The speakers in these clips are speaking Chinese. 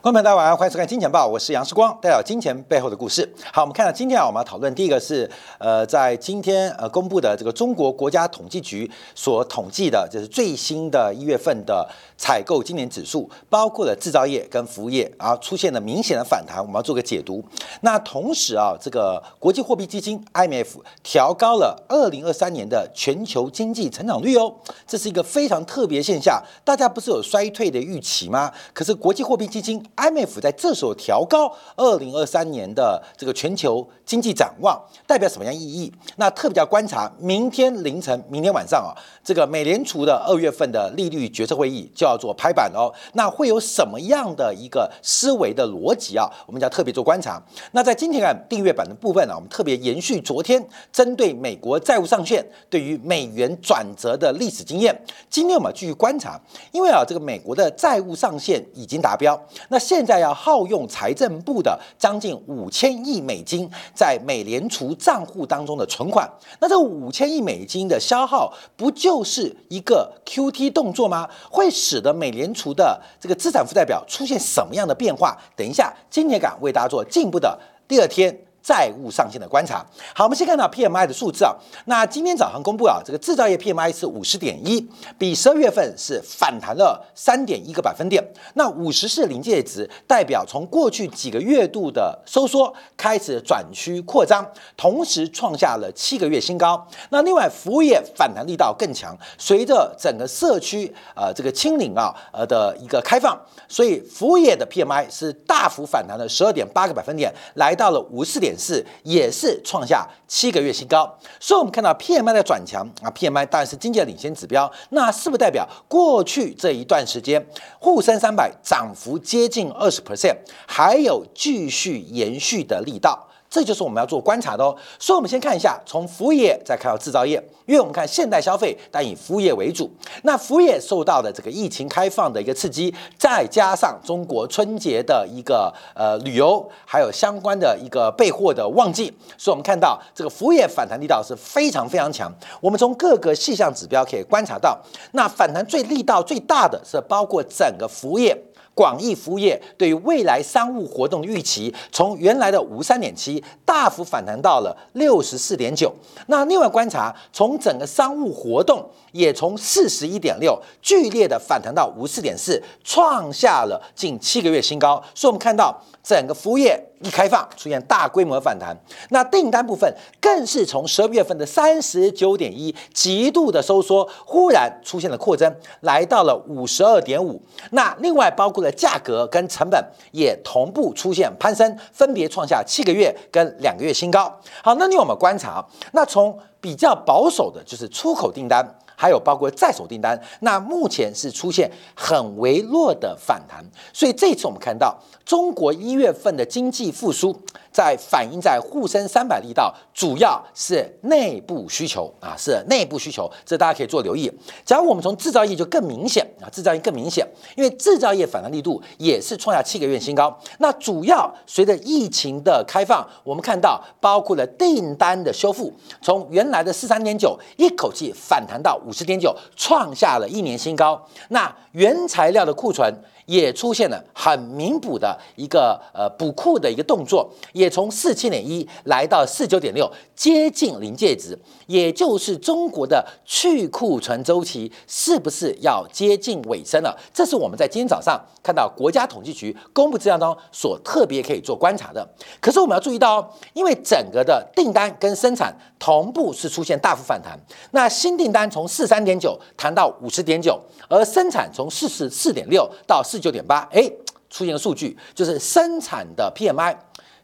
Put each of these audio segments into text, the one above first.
观众朋友大家晚上好，欢迎收看《金钱报》，我是杨世光，带表金钱背后的故事。好，我们看到今天啊，我们要讨论第一个是呃，在今天呃公布的这个中国国家统计局所统计的，就是最新的一月份的采购今年指数，包括了制造业跟服务业啊，出现了明显的反弹，我们要做个解读。那同时啊，这个国际货币基金 IMF 调高了二零二三年的全球经济成长率哦，这是一个非常特别现象。大家不是有衰退的预期吗？可是国际货币基金 IMF 在这时候调高二零二三年的这个全球经济展望，代表什么样意义？那特别要观察明天凌晨、明天晚上啊，这个美联储的二月份的利率决策会议就要做拍板哦。那会有什么样的一个思维的逻辑啊？我们要特别做观察。那在今天啊订阅版的部分呢，我们特别延续昨天针对美国债务上限对于美元转折的历史经验，今天我们继续观察，因为啊这个美国的债务上限已经达标，那现在要耗用财政部的将近五千亿美金在美联储账户当中的存款，那这五千亿美金的消耗，不就是一个 QT 动作吗？会使得美联储的这个资产负债表出现什么样的变化？等一下，金铁杆为大家做进一步的第二天。债务上限的观察。好，我们先看到 PMI 的数字啊。那今天早上公布啊，这个制造业 PMI 是五十点一，比十二月份是反弹了三点一个百分点。那五十是临界值，代表从过去几个月度的收缩开始转趋扩张，同时创下了七个月新高。那另外服务业反弹力道更强，随着整个社区呃这个清零啊呃的一个开放，所以服务业的 PMI 是大幅反弹了十二点八个百分点，来到了五十四点。是也是创下七个月新高，所以我们看到 PMI 的转强啊，PMI 当然是经济的领先指标，那是不是代表过去这一段时间沪深三百涨幅接近二十 percent，还有继续延续的力道？这就是我们要做观察的哦。所以，我们先看一下，从服务业再看到制造业，因为我们看现代消费，但以服务业为主。那服务业受到的这个疫情开放的一个刺激，再加上中国春节的一个呃旅游，还有相关的一个备货的旺季，所以我们看到这个服务业反弹力道是非常非常强。我们从各个细项指标可以观察到，那反弹最力道最大的是包括整个服务业。广义服务业对于未来商务活动的预期，从原来的五三点七大幅反弹到了六十四点九。那另外观察，从整个商务活动也从四十一点六剧烈的反弹到五四点四，创下了近七个月新高。所以我们看到整个服务业。一开放出现大规模反弹，那订单部分更是从十二月份的三十九点一极度的收缩，忽然出现了扩增，来到了五十二点五。那另外包括了价格跟成本也同步出现攀升，分别创下七个月跟两个月新高。好，那你我们观察，那从比较保守的就是出口订单。还有包括在手订单，那目前是出现很微弱的反弹，所以这次我们看到中国一月份的经济复苏。在反映在沪深三百力道，主要是内部需求啊，是内部需求，这大家可以做留意。假如我们从制造业就更明显啊，制造业更明显，因为制造业反弹力度也是创下七个月新高。那主要随着疫情的开放，我们看到包括了订单的修复，从原来的四三点九一口气反弹到五十点九，创下了一年新高。那原材料的库存。也出现了很弥补的一个呃补库的一个动作，也从四七点一来到四九点六，接近临界值，也就是中国的去库存周期是不是要接近尾声了？这是我们在今天早上看到国家统计局公布资料当中所特别可以做观察的。可是我们要注意到哦，因为整个的订单跟生产同步是出现大幅反弹，那新订单从四三点九谈到五十点九，而生产从四十四点六到四。九点八，哎，出现的数据就是生产的 PMI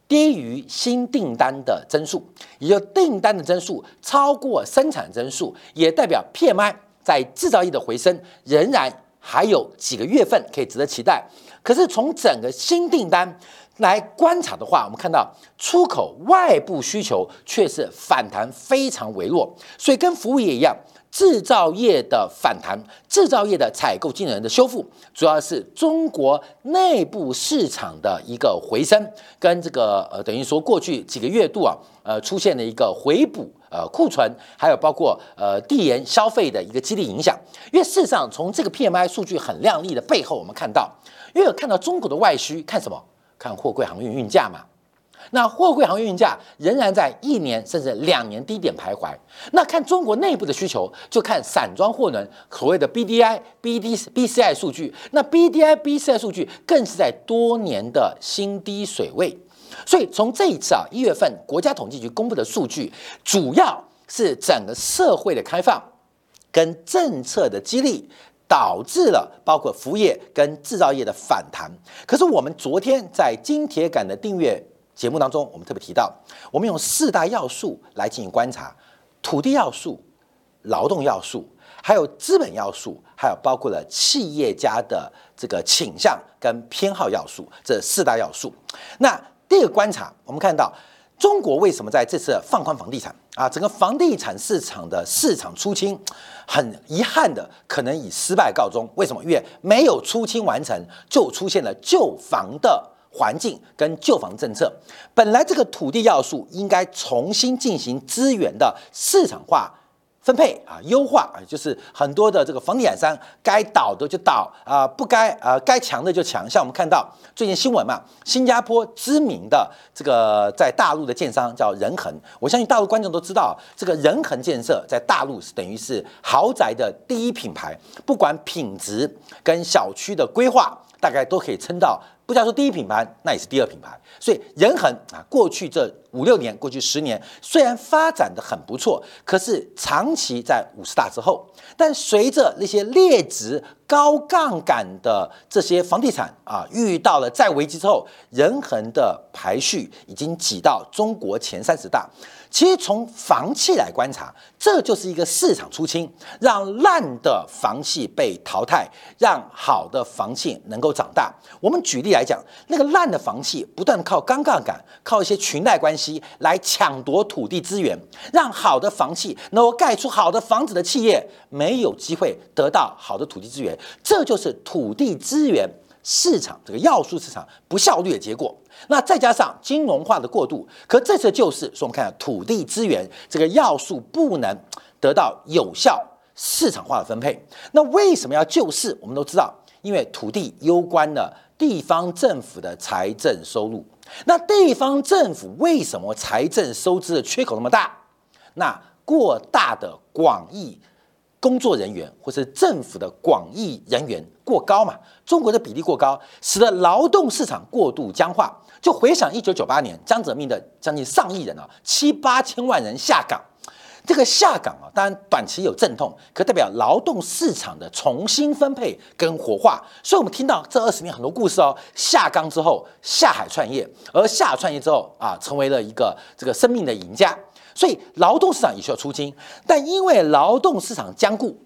低于新订单的增速，也就订单的增速超过生产增速，也代表 PMI 在制造业的回升仍然还有几个月份可以值得期待。可是从整个新订单来观察的话，我们看到出口外部需求却是反弹非常微弱，所以跟服务业一样。制造业的反弹，制造业的采购技能的修复，主要是中国内部市场的一个回升，跟这个呃等于说过去几个月度啊，呃出现了一个回补呃库存，还有包括呃递延消费的一个激励影响。因为事实上，从这个 PMI 数据很亮丽的背后，我们看到因为看到中国的外需，看什么？看货柜航运运价嘛。那货柜航运运价仍然在一年甚至两年低点徘徊。那看中国内部的需求，就看散装货轮所谓的 BDI、BD、BCI 数据。那 BDI、BCI 数据更是在多年的新低水位。所以从这一次啊一月份国家统计局公布的数据，主要是整个社会的开放跟政策的激励，导致了包括服务业跟制造业的反弹。可是我们昨天在金铁杆的订阅。节目当中，我们特别提到，我们用四大要素来进行观察：土地要素、劳动要素，还有资本要素，还有包括了企业家的这个倾向跟偏好要素，这四大要素。那第一个观察，我们看到中国为什么在这次放宽房地产啊，整个房地产市场的市场出清，很遗憾的可能以失败告终。为什么？因为没有出清完成，就出现了旧房的。环境跟旧房政策，本来这个土地要素应该重新进行资源的市场化分配啊，优化啊，就是很多的这个房地产商该倒的就倒啊，不该啊该强的就强。像我们看到最近新闻嘛，新加坡知名的这个在大陆的建商叫仁恒，我相信大陆观众都知道，这个仁恒建设在大陆是等于是豪宅的第一品牌，不管品质跟小区的规划，大概都可以称到。不叫说第一品牌，那也是第二品牌。所以人恒啊，过去这五六年，过去十年虽然发展的很不错，可是长期在五十大之后，但随着那些劣质、高杠杆的这些房地产啊，遇到了再危机之后，人恒的排序已经挤到中国前三十大。其实从房企来观察，这就是一个市场出清，让烂的房企被淘汰，让好的房企能够长大。我们举例来讲，那个烂的房企不断靠高杠杆、靠一些裙带关系来抢夺土地资源，让好的房企能够盖出好的房子的企业没有机会得到好的土地资源，这就是土地资源市场这个要素市场不效率的结果。那再加上金融化的过度，可这次就是说，我们看土地资源这个要素不能得到有效市场化的分配。那为什么要救市？我们都知道，因为土地攸关了地方政府的财政收入。那地方政府为什么财政收支的缺口那么大？那过大的广义工作人员或是政府的广义人员过高嘛？中国的比例过高，使得劳动市场过度僵化。就回想一九九八年江泽民的将近上亿人啊，七八千万人下岗，这个下岗啊，当然短期有阵痛，可代表劳动市场的重新分配跟活化。所以，我们听到这二十年很多故事哦，下岗之后下海创业，而下海创业之后啊，成为了一个这个生命的赢家。所以，劳动市场也需要出金，但因为劳动市场僵固，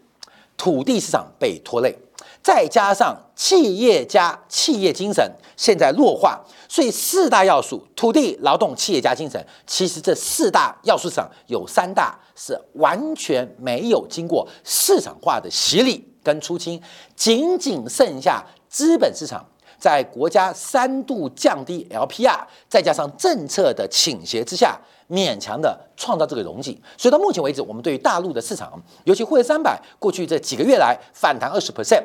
土地市场被拖累。再加上企业家企业精神现在弱化，所以四大要素：土地、劳动、企业家精神。其实这四大要素上有三大是完全没有经过市场化的洗礼跟出清，仅仅剩下资本市场在国家三度降低 LPR，再加上政策的倾斜之下，勉强的创造这个容景。所以到目前为止，我们对于大陆的市场，尤其沪深三百，过去这几个月来反弹二十 percent。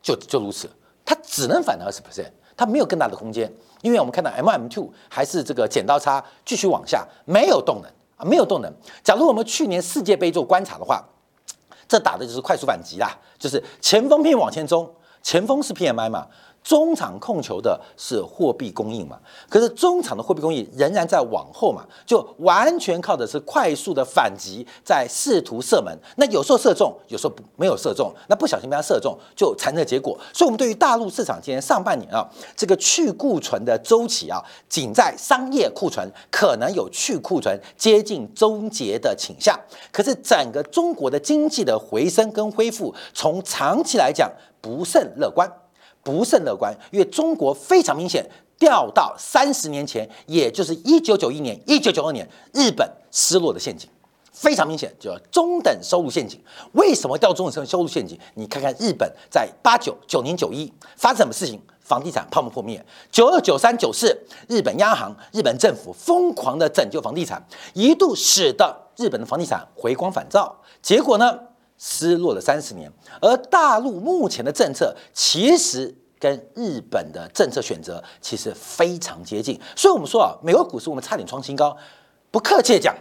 就就如此，它只能反弹二十 percent，它没有更大的空间，因为我们看到 M M two 还是这个剪刀差继续往下，没有动能啊，没有动能。假如我们去年世界杯做观察的话，这打的就是快速反击啦，就是前锋片往前冲，前锋是 P M I 嘛。中场控球的是货币供应嘛？可是中场的货币供应仍然在往后嘛，就完全靠的是快速的反击，在试图射门。那有时候射中，有时候不没有射中，那不小心被他射中，就产生结果。所以，我们对于大陆市场今年上半年啊，这个去库存的周期啊，仅在商业库存可能有去库存接近终结的倾向。可是，整个中国的经济的回升跟恢复，从长期来讲不甚乐观。不甚乐观，因为中国非常明显掉到三十年前，也就是一九九一年、一九九二年日本失落的陷阱，非常明显，叫中等收入陷阱。为什么掉中等收入陷阱？你看看日本在八九九零九一发生什么事情？房地产泡沫破灭。九二九三九四，日本央行、日本政府疯狂的拯救房地产，一度使得日本的房地产回光返照。结果呢？失落了三十年，而大陆目前的政策其实跟日本的政策选择其实非常接近。所以，我们说啊，美国股市我们差点创新高，不客气讲，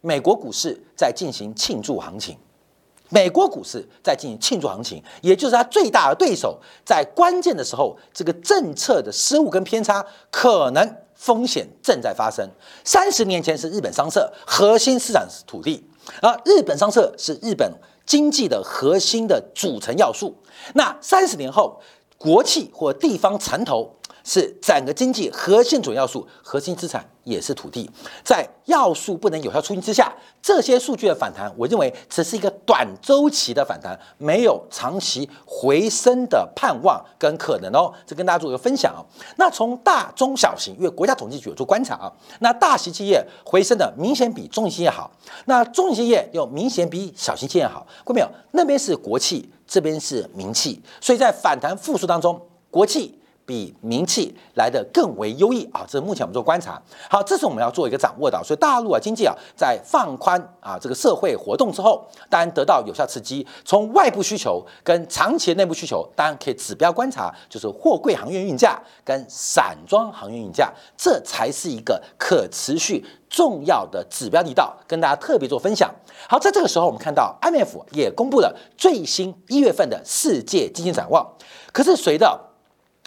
美国股市在进行庆祝行情。美国股市在进行庆祝行情，也就是它最大的对手在关键的时候，这个政策的失误跟偏差可能。风险正在发生。三十年前是日本商社核心市场是土地，而日本商社是日本经济的核心的组成要素。那三十年后，国企或地方城投。是整个经济核心主要素，核心资产也是土地。在要素不能有效促进之下，这些数据的反弹，我认为只是一个短周期的反弹，没有长期回升的盼望跟可能哦。这跟大家做一个分享啊。那从大中小型，因为国家统计局有做观察啊，那大型企业回升的明显比中型企业好，那中型企业又明显比小型企业好。过没有？那边是国企，这边是民企，所以在反弹复苏当中，国企。比名气来的更为优异啊！这是目前我们做观察。好，这是我们要做一个掌握的。所以大陆啊经济啊在放宽啊这个社会活动之后，当然得到有效刺激。从外部需求跟长期内部需求，当然可以指标观察，就是货柜航运运价跟散装航运运价，这才是一个可持续重要的指标地道，跟大家特别做分享。好，在这个时候我们看到 IMF 也公布了最新一月份的世界经济展望，可是随着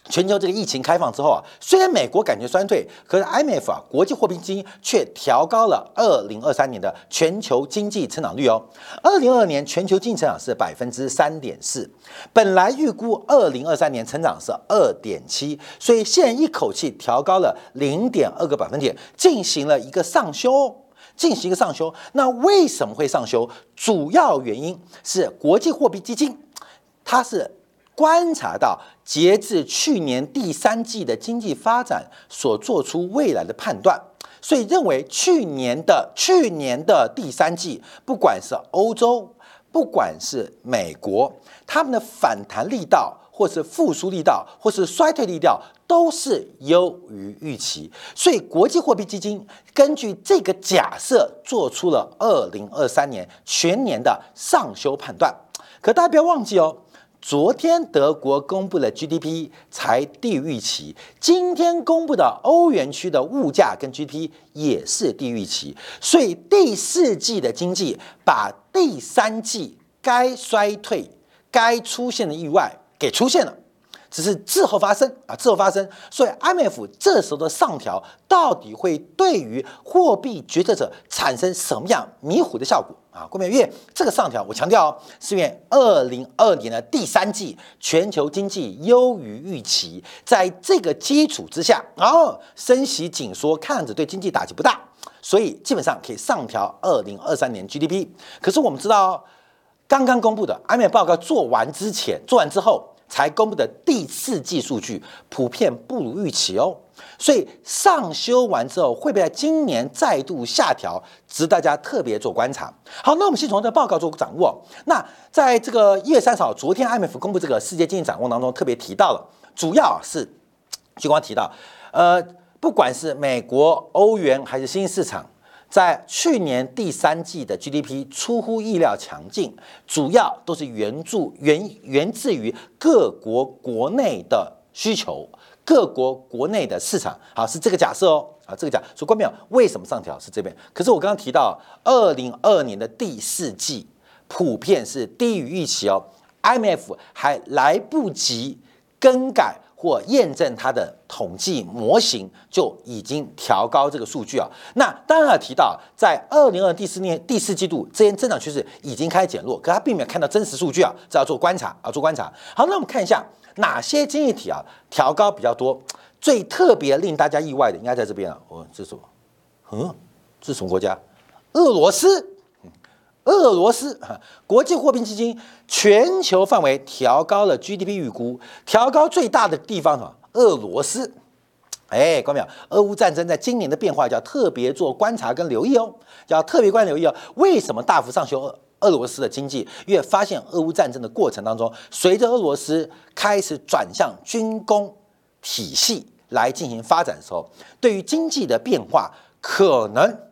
全球这个疫情开放之后啊，虽然美国感觉衰退，可是 IMF 啊国际货币基金却调高了二零二三年的全球经济成长率哦。二零二二年全球经济成长是百分之三点四，本来预估二零二三年成长是二点七，所以现在一口气调高了零点二个百分点，进行了一个上修，进行一个上修。那为什么会上修？主要原因是国际货币基金，它是。观察到截至去年第三季的经济发展所做出未来的判断，所以认为去年的去年的第三季，不管是欧洲，不管是美国，他们的反弹力道，或是复苏力道，或是衰退力道，都是优于预期。所以国际货币基金根据这个假设，做出了二零二三年全年的上修判断。可大家不要忘记哦。昨天德国公布的 GDP 才低于预期，今天公布的欧元区的物价跟 GDP 也是低于预期，所以第四季的经济把第三季该衰退、该出现的意外给出现了。只是滞后发生啊，滞后发生，所以 IMF 这时候的上调到底会对于货币决策者产生什么样迷糊的效果啊？郭明月，这个上调我强调哦，是因为二零二年的第三季全球经济优于预期，在这个基础之下，然后升息紧缩看着对经济打击不大，所以基本上可以上调二零二三年 GDP。可是我们知道，刚刚公布的 IMF 报告做完之前，做完之后。才公布的第四季数据普遍不如预期哦，所以上修完之后会不会在今年再度下调，值大家特别做观察。好，那我们先从这报告做掌握。那在这个一月三十号，昨天 IMF 公布这个世界经济展望当中，特别提到了，主要是就刚提到，呃，不管是美国、欧元还是新兴市场。在去年第三季的 GDP 出乎意料强劲，主要都是援助源源自于各国国内的需求，各国国内的市场，好是这个假设哦，啊这个假，所以关没有为什么上调是这边？可是我刚刚提到，二零二年的第四季普遍是低于预期哦，IMF 还来不及更改。或验证它的统计模型就已经调高这个数据啊。那当然提到，在二零二第四年第四季度，这些增长趋势已经开始减弱，可它并没有看到真实数据啊，这要做观察啊，做观察。好，那我们看一下哪些经济体啊调高比较多，最特别令大家意外的应该在这边啊。哦，这是什么？嗯，这是什么国家？俄罗斯。俄罗斯国际货币基金全球范围调高了 GDP 预估，调高最大的地方什么？俄罗斯。哎，看到没有？俄乌战争在今年的变化，要特别做观察跟留意哦，要特别关留意哦。为什么大幅上修俄罗斯的经济？因为发现俄乌战争的过程当中，随着俄罗斯开始转向军工体系来进行发展的时候，对于经济的变化可能。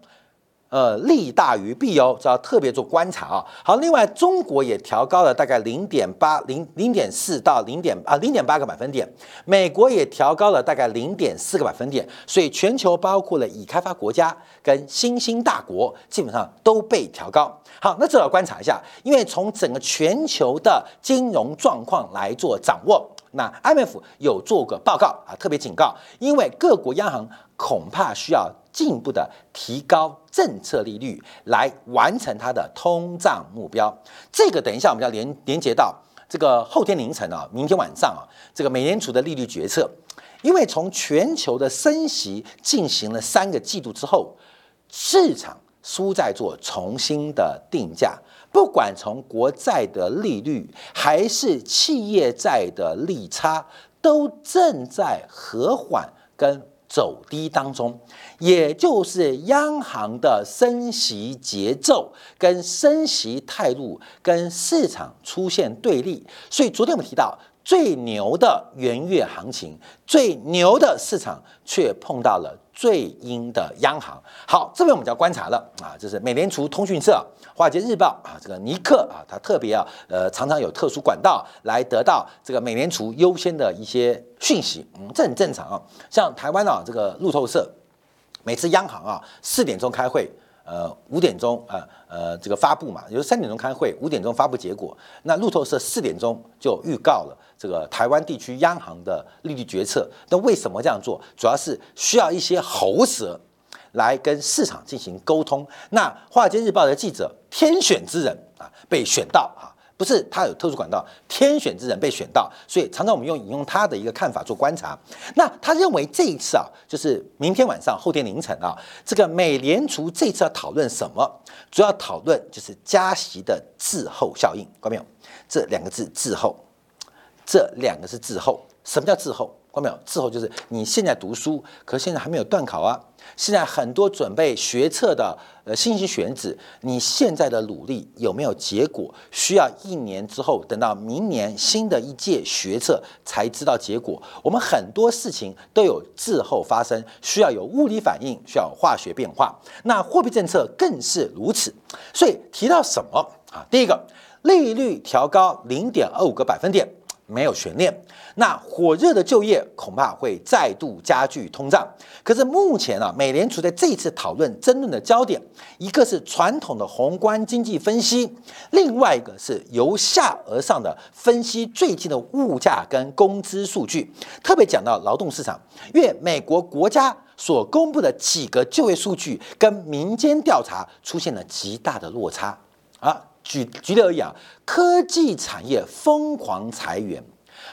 呃，利大于弊哦，这要特别做观察啊。好，另外中国也调高了大概零点八零零点四到零点啊零点八个百分点，美国也调高了大概零点四个百分点，所以全球包括了已开发国家跟新兴大国基本上都被调高。好，那这要观察一下，因为从整个全球的金融状况来做掌握，那 IMF 有做个报告啊，特别警告，因为各国央行恐怕需要。进一步的提高政策利率来完成它的通胀目标，这个等一下我们要连连接到这个后天凌晨啊，明天晚上啊，这个美联储的利率决策，因为从全球的升息进行了三个季度之后，市场输在做重新的定价，不管从国债的利率还是企业债的利差，都正在和缓跟。走低当中，也就是央行的升息节奏跟升息态度跟市场出现对立，所以昨天我们提到。最牛的元月行情，最牛的市场，却碰到了最阴的央行。好，这边我们就要观察了啊，就是美联储通讯社、华尔街日报啊，这个尼克啊，他特别啊，呃，常常有特殊管道来得到这个美联储优先的一些讯息，嗯，这很正常啊。像台湾啊，这个路透社，每次央行啊四点钟开会。呃，五点钟啊，呃，这个发布嘛，有三点钟开会，五点钟发布结果。那路透社四点钟就预告了这个台湾地区央行的利率决策。那为什么这样做？主要是需要一些喉舌来跟市场进行沟通。那华尔街日报的记者天选之人啊，被选到啊。不是他有特殊管道，天选之人被选到，所以常常我们用引用他的一个看法做观察。那他认为这一次啊，就是明天晚上、后天凌晨啊，这个美联储这次要讨论什么？主要讨论就是加息的滞后效应，看到没有？这两个字滞后，这两个是滞后。什么叫滞后？看到没有？滞后就是你现在读书，可是现在还没有断考啊。现在很多准备学测的呃信息选子，你现在的努力有没有结果？需要一年之后，等到明年新的一届学测才知道结果。我们很多事情都有滞后发生，需要有物理反应，需要化学变化。那货币政策更是如此。所以提到什么啊？第一个，利率调高零点二五个百分点。没有悬念，那火热的就业恐怕会再度加剧通胀。可是目前啊，美联储在这一次讨论争论的焦点，一个是传统的宏观经济分析，另外一个是由下而上的分析最近的物价跟工资数据，特别讲到劳动市场，因为美国国家所公布的几个就业数据跟民间调查出现了极大的落差啊。举举例而言啊，科技产业疯狂裁员，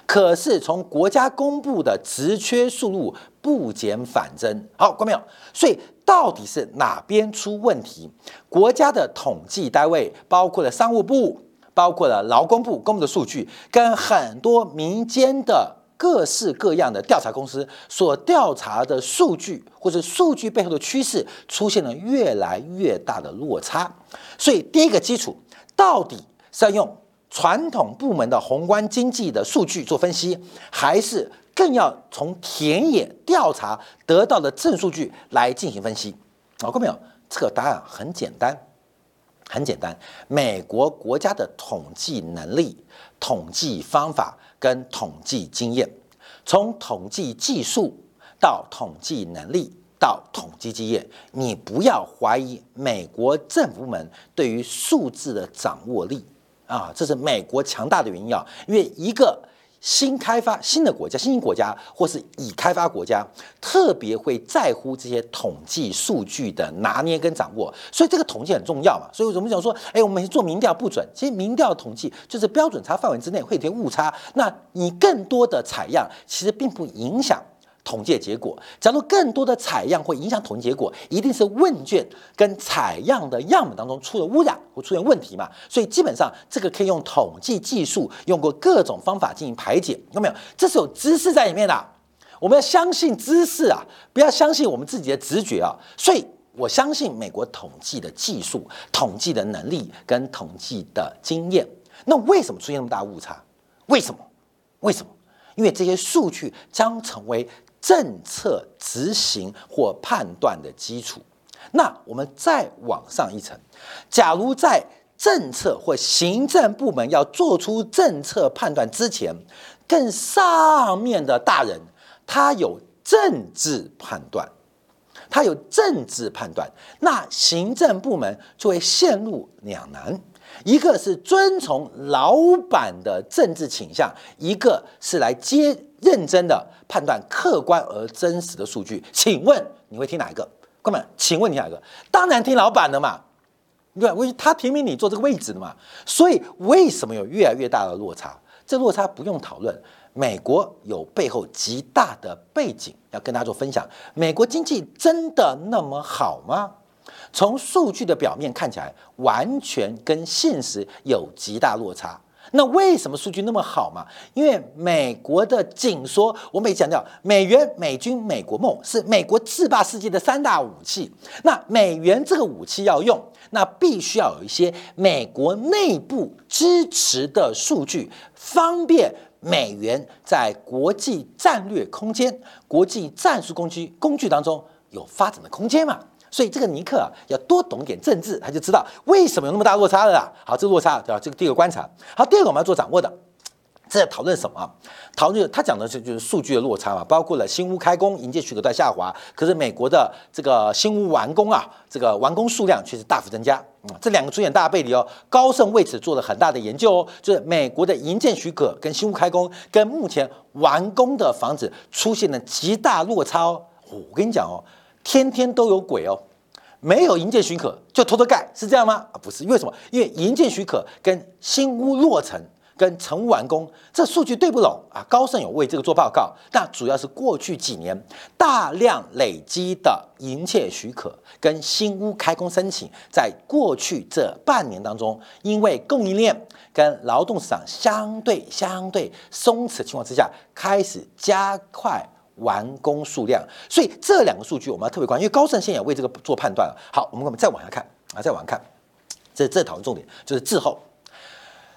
可是从国家公布的职缺数目不减反增。好，关没有？所以到底是哪边出问题？国家的统计单位，包括了商务部，包括了劳工部公布的数据，跟很多民间的各式各样的调查公司所调查的数据，或者数据背后的趋势，出现了越来越大的落差。所以第一个基础。到底是要用传统部门的宏观经济的数据做分析，还是更要从田野调查得到的正数据来进行分析？搞过没有？这个答案很简单，很简单。美国国家的统计能力、统计方法跟统计经验，从统计技术到统计能力。到统计基业，你不要怀疑美国政府部门对于数字的掌握力啊，这是美国强大的原因啊。因为一个新开发新的国家、新兴国家或是已开发国家，特别会在乎这些统计数据的拿捏跟掌握，所以这个统计很重要嘛。所以我们讲说，哎，我们做民调不准，其实民调统计就是标准差范围之内会有些误差，那你更多的采样其实并不影响。统计结果，假如更多的采样会影响统计结果，一定是问卷跟采样的样本当中出了污染或出现问题嘛？所以基本上这个可以用统计技术，用过各种方法进行排解，有没有？这是有知识在里面的，我们要相信知识啊，不要相信我们自己的直觉啊。所以我相信美国统计的技术、统计的能力跟统计的经验。那为什么出现那么大误差？为什么？为什么？因为这些数据将成为。政策执行或判断的基础，那我们再往上一层，假如在政策或行政部门要做出政策判断之前，更上面的大人他有政治判断，他有政治判断，那行政部门就会陷入两难。一个是遵从老板的政治倾向，一个是来接认真的判断客观而真实的数据。请问你会听哪一个？哥们，请问你哪一个？当然听老板的嘛，对吧？为他提名你做这个位置的嘛。所以为什么有越来越大的落差？这落差不用讨论。美国有背后极大的背景要跟大家做分享。美国经济真的那么好吗？从数据的表面看起来，完全跟现实有极大落差。那为什么数据那么好嘛？因为美国的紧缩，我们也强调，美元、美军、美国梦是美国制霸世界的三大武器。那美元这个武器要用，那必须要有一些美国内部支持的数据，方便美元在国际战略空间、国际战术工具工具当中有发展的空间嘛。所以这个尼克啊，要多懂点政治，他就知道为什么有那么大落差了。好，这个落差对吧？这个第一个观察。好，第二个我们要做掌握的，这在讨论什么？讨论他讲的是就是数据的落差嘛，包括了新屋开工、营建许可在下滑，可是美国的这个新屋完工啊，这个完工数量却是大幅增加。嗯，这两个出现大背离哦。高盛为此做了很大的研究哦，就是美国的营建许可跟新屋开工跟目前完工的房子出现了极大落差哦。我跟你讲哦。天天都有鬼哦，没有营建许可就偷偷盖，是这样吗？啊，不是，因为什么？因为营建许可跟新屋落成、跟成屋完工这数据对不拢啊。高盛有为这个做报告，那主要是过去几年大量累积的营建许可跟新屋开工申请，在过去这半年当中，因为供应链跟劳动市场相对相对松弛情况之下，开始加快。完工数量，所以这两个数据我们要特别关注，因为高盛现在也为这个做判断了。好，我们我们再往下看？啊，再往下看，这这讨论重点就是滞后，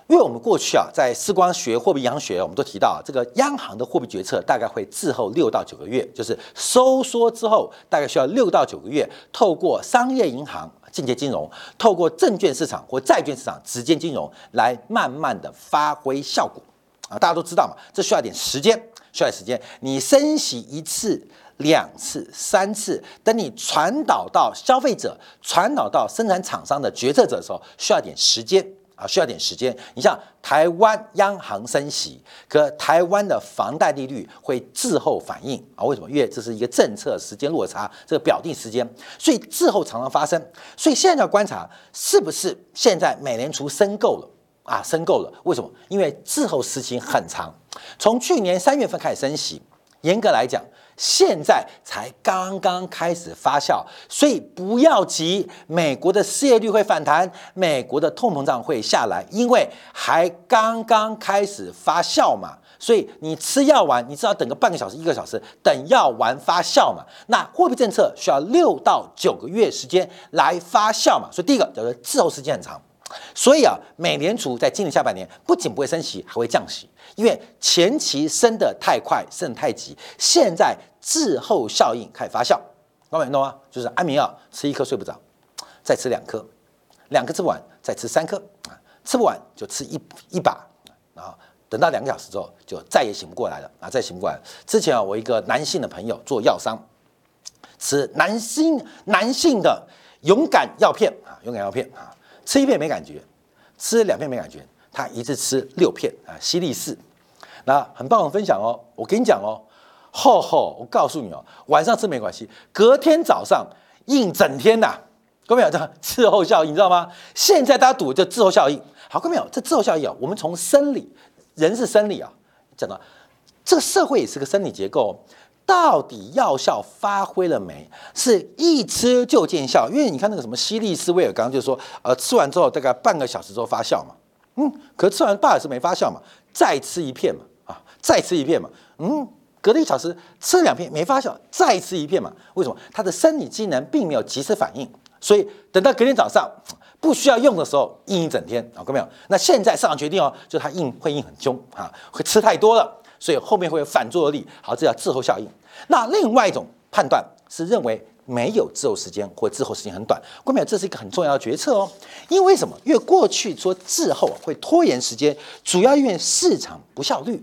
因为我们过去啊在思光学货币央行学，我们都提到啊这个央行的货币决策大概会滞后六到九个月，就是收缩之后大概需要六到九个月，透过商业银行间接金融，透过证券市场或债券市场直接金融来慢慢的发挥效果。啊，大家都知道嘛，这需要点时间。需要时间，你升息一次、两次、三次，等你传导到消费者、传导到生产厂商的决策者的时候，需要点时间啊，需要点时间。你像台湾央行升息，可台湾的房贷利率会滞后反应啊？为什么？因为这是一个政策时间落差，这个表定时间，所以滞后常常发生。所以现在要观察，是不是现在美联储升够了啊？升够了？为什么？因为滞后时期很长。从去年三月份开始升息，严格来讲，现在才刚刚开始发酵，所以不要急。美国的失业率会反弹，美国的通膨胀会下来，因为还刚刚开始发酵嘛。所以你吃药丸，你至少等个半个小时、一个小时，等药丸发酵嘛。那货币政策需要六到九个月时间来发酵嘛。所以第一个叫做滞后时间很长。所以啊，美联储在今年下半年不仅不会升息，还会降息，因为前期升得太快，升得太急，现在滞后效应开始发酵。老板懂吗？就是安眠药吃一颗睡不着，再吃两颗，两颗吃不完再吃三颗啊，吃不完就吃一一把，然后等到两个小时之后就再也醒不过来了啊，再醒不过来。之前啊，我一个男性的朋友做药商，吃男性男性的勇敢药片啊，勇敢药片啊。吃一片没感觉，吃两片没感觉，他一次吃六片啊，西力士，那很棒的分享哦。我跟你讲哦，吼吼，我告诉你哦，晚上吃没关系，隔天早上硬整天呐，各位朋友，这滞后效应你知道吗？现在大家赌就滞后效应，好，各位朋友，这滞后效应啊，我们从生理，人是生理啊，讲到这个社会也是个生理结构。到底药效发挥了没？是一吃就见效，因为你看那个什么西利斯威尔刚刚就说，呃，吃完之后大概半个小时之后发酵嘛，嗯，可吃完半小时没发酵嘛，再吃一片嘛，啊，再吃一片嘛，嗯，隔了一小时吃两片没发酵，再吃一片嘛，为什么？它的生理机能并没有及时反应，所以等到隔天早上不需要用的时候，硬一整天，啊，看没有？那现在市场决定哦，就是它硬会硬很凶啊，会吃太多了。所以后面会有反作用力，好，这叫滞后效应。那另外一种判断是认为没有滞后时间或滞后时间很短，关表这是一个很重要的决策哦。因为什么？因为过去说滞后会拖延时间，主要因为市场不效率，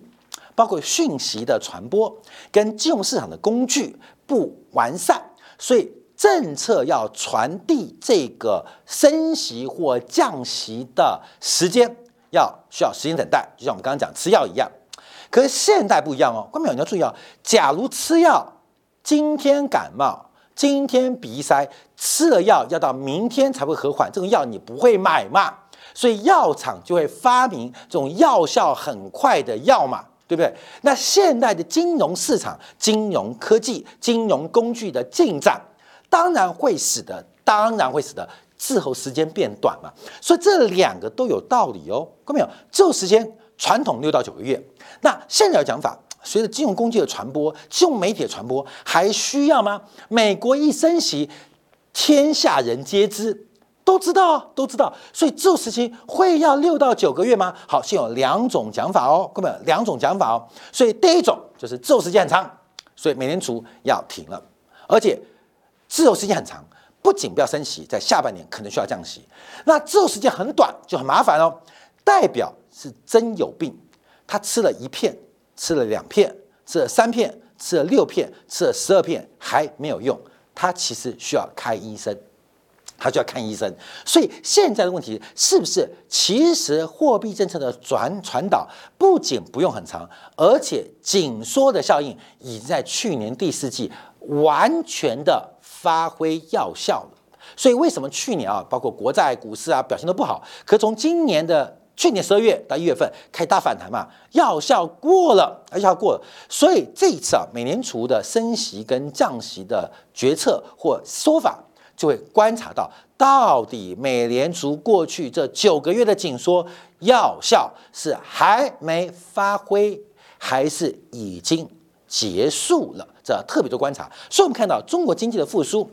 包括讯息的传播跟金融市场的工具不完善，所以政策要传递这个升息或降息的时间，要需要时间等待，就像我们刚刚讲吃药一样。可是现代不一样哦，关表你要注意哦，假如吃药。今天感冒，今天鼻塞，吃了药要到明天才会和缓，这种药你不会买嘛？所以药厂就会发明这种药效很快的药嘛，对不对？那现代的金融市场、金融科技、金融工具的进展，当然会使得，当然会使得滞后时间变短嘛。所以这两个都有道理哦，看到没有？滞后时间传统六到九个月，那现在的讲法。随着金融工具的传播，金融媒体的传播，还需要吗？美国一升息，天下人皆知，都知道啊，都知道。所以这时期会要六到九个月吗？好，现有两种讲法哦，各位，两种讲法哦。所以第一种就是自由时间很长，所以美联储要停了，而且自由时间很长，不仅不要升息，在下半年可能需要降息。那自由时间很短就很麻烦哦，代表是真有病，他吃了一片。吃了两片，吃了三片，吃了六片，吃了十二片还没有用，他其实需要看医生，他就要看医生。所以现在的问题是不是，其实货币政策的转传导不仅不用很长，而且紧缩的效应已经在去年第四季完全的发挥药效了。所以为什么去年啊，包括国债、股市啊表现都不好，可从今年的。去年十二月到一月份开大反弹嘛，药效过了，药效过了，所以这一次啊，美联储的升息跟降息的决策或说法，就会观察到到底美联储过去这九个月的紧缩药效是还没发挥，还是已经结束了，这特别多观察。所以我们看到中国经济的复苏，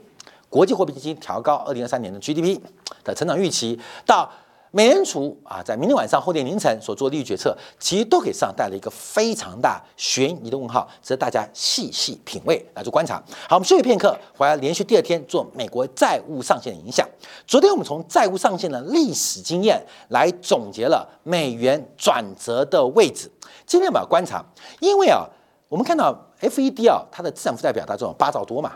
国际货币基金调高二零二三年的 GDP 的成长预期到。美联储啊，在明天晚上、后天凌晨所做利率决策，其实都给市场带来一个非常大悬疑的问号，值得大家细细品味来做观察。好，我们休息片刻，回来连续第二天做美国债务上限的影响。昨天我们从债务上限的历史经验来总结了美元转折的位置。今天我们要观察，因为啊，我们看到 FED 啊，它的资产负债表达这种八兆多嘛。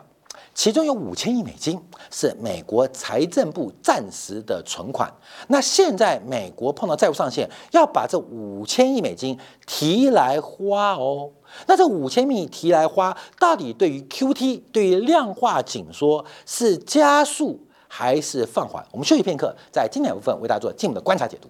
其中有五千亿美金是美国财政部暂时的存款。那现在美国碰到债务上限，要把这五千亿美金提来花哦。那这五千亿提来花，到底对于 QT 对于量化紧缩是加速还是放缓？我们休息片刻，在经典部分为大家做进一步的观察解读。